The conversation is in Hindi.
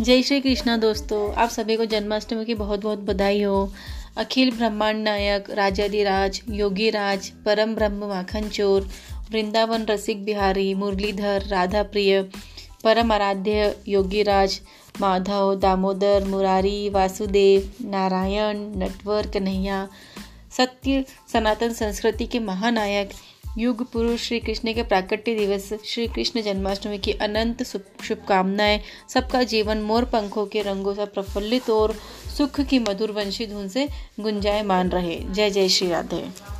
जय श्री कृष्णा दोस्तों, आप सभी को जन्माष्टमी की बहुत बहुत बधाई हो। अखिल ब्रह्मांड नायक राजाधिराज योगी राज, परम ब्रह्म माखन चोर, वृंदावन रसिक बिहारी, मुरलीधर राधा प्रिय परम आराध्य योगी राज, माधव, दामोदर, मुरारी, वासुदेव, नारायण, नटवर, कन्हैया, सत्य, सनातन संस्कृति के महानायक युग पुरुष श्री कृष्ण के प्राकट्य दिवस, श्री कृष्ण जन्माष्टमी की अनंत शुभकामनाएँ, सबका जीवन मोर पंखों के रंगों से प्रफुल्लित और सुख की मधुर वंशी धुन से गुंजायमान रहे। जय जय श्री राधे।